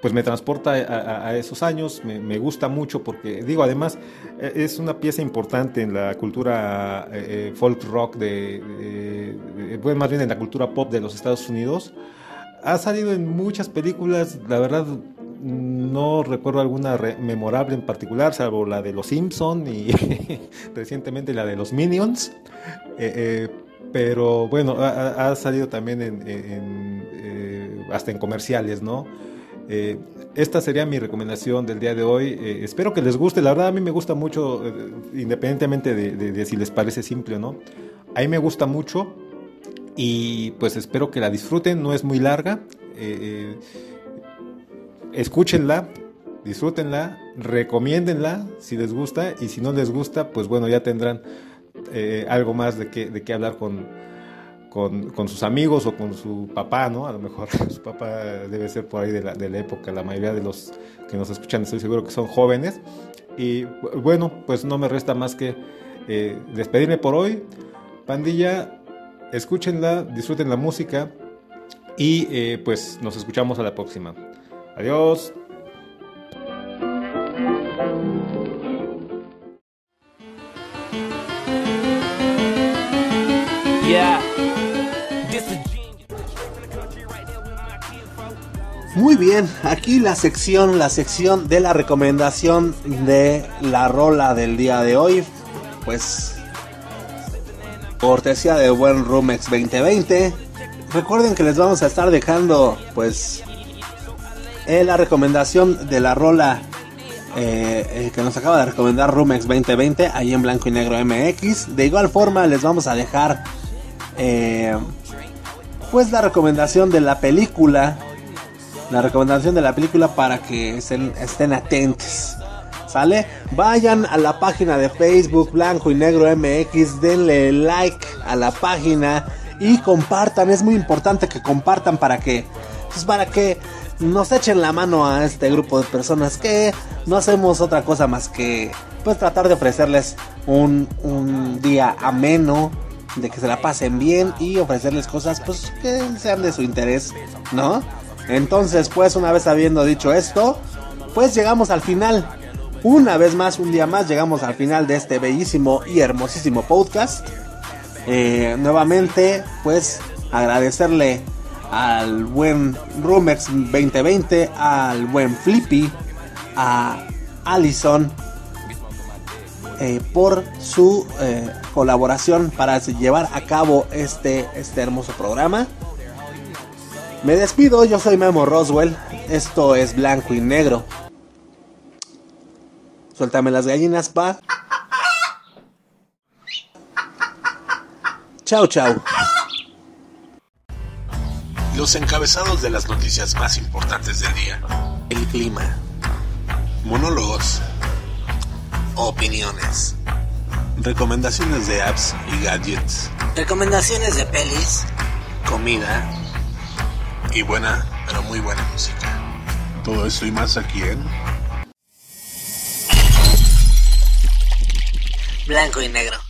pues me transporta a, esos años, me, gusta mucho porque, digo, además eh, es una pieza importante en la cultura eh, folk rock, de, bueno, más bien en la cultura pop de los Estados Unidos. Ha salido en muchas películas, la verdad no recuerdo alguna memorable en particular, salvo la de Los Simpson y recientemente la de los Minions. Eh, eh, pero bueno, ha, salido también en, eh, hasta en comerciales, ¿no? Eh, esta sería mi recomendación del día de hoy. Eh, espero que les guste. La verdad a mí me gusta mucho, eh, independientemente de, si les parece simple o no. A mí me gusta mucho y pues espero que la disfruten. No es muy larga. escúchenla, disfrútenla, recomiéndenla si les gusta y si no les gusta, pues bueno, ya tendrán algo más de qué, de qué hablar con, con, sus amigos o con su papá, ¿no? A lo mejor su papá debe ser por ahí de la, de la, época, la mayoría de los que nos escuchan estoy seguro que son jóvenes. Y bueno, pues no me resta más que eh, despedirme por hoy. Pandilla, escúchenla, disfruten la música y eh, pues nos escuchamos a la próxima. Adiós. Yeah. Muy bien, aquí la sección, la sección de la recomendación de la rola del día de hoy. Pues cortesía de Buen Rumex 2020. Recuerden que les vamos a estar dejando pues eh, la recomendación de la rola eh, eh, que nos acaba de recomendar Rumex 2020 ahí en blanco y negro MX. De igual forma les vamos a dejar eh, pues la recomendación de la película la recomendación de la película para que estén, estén atentos. ¿Sale? Vayan a la página de Facebook Blanco y Negro MX, denle like a la página y compartan. Es muy importante que compartan para que, pues para que nos echen la mano a este grupo de personas que no hacemos otra cosa más que pues tratar de ofrecerles un, un día ameno, de que se la pasen bien y ofrecerles cosas pues que sean de su interés, ¿no? Entonces, pues una vez habiendo dicho esto, pues llegamos al final. Una vez más, un día más, llegamos al final de este bellísimo y hermosísimo podcast. Eh, nuevamente, pues agradecerle al buen Rumex 2020, al buen Flippy, a Allison, eh, por su eh, colaboración para llevar a cabo este, este hermoso programa. Me despido, yo soy Memo Roswell. Esto es blanco y negro. Suéltame las gallinas, pa. Chao, chao. Los encabezados de las noticias más importantes del día. El clima. Monólogos. Opiniones. Recomendaciones de apps y gadgets. Recomendaciones de pelis. Comida y buena, pero muy buena música. Todo eso y más aquí en Blanco y Negro.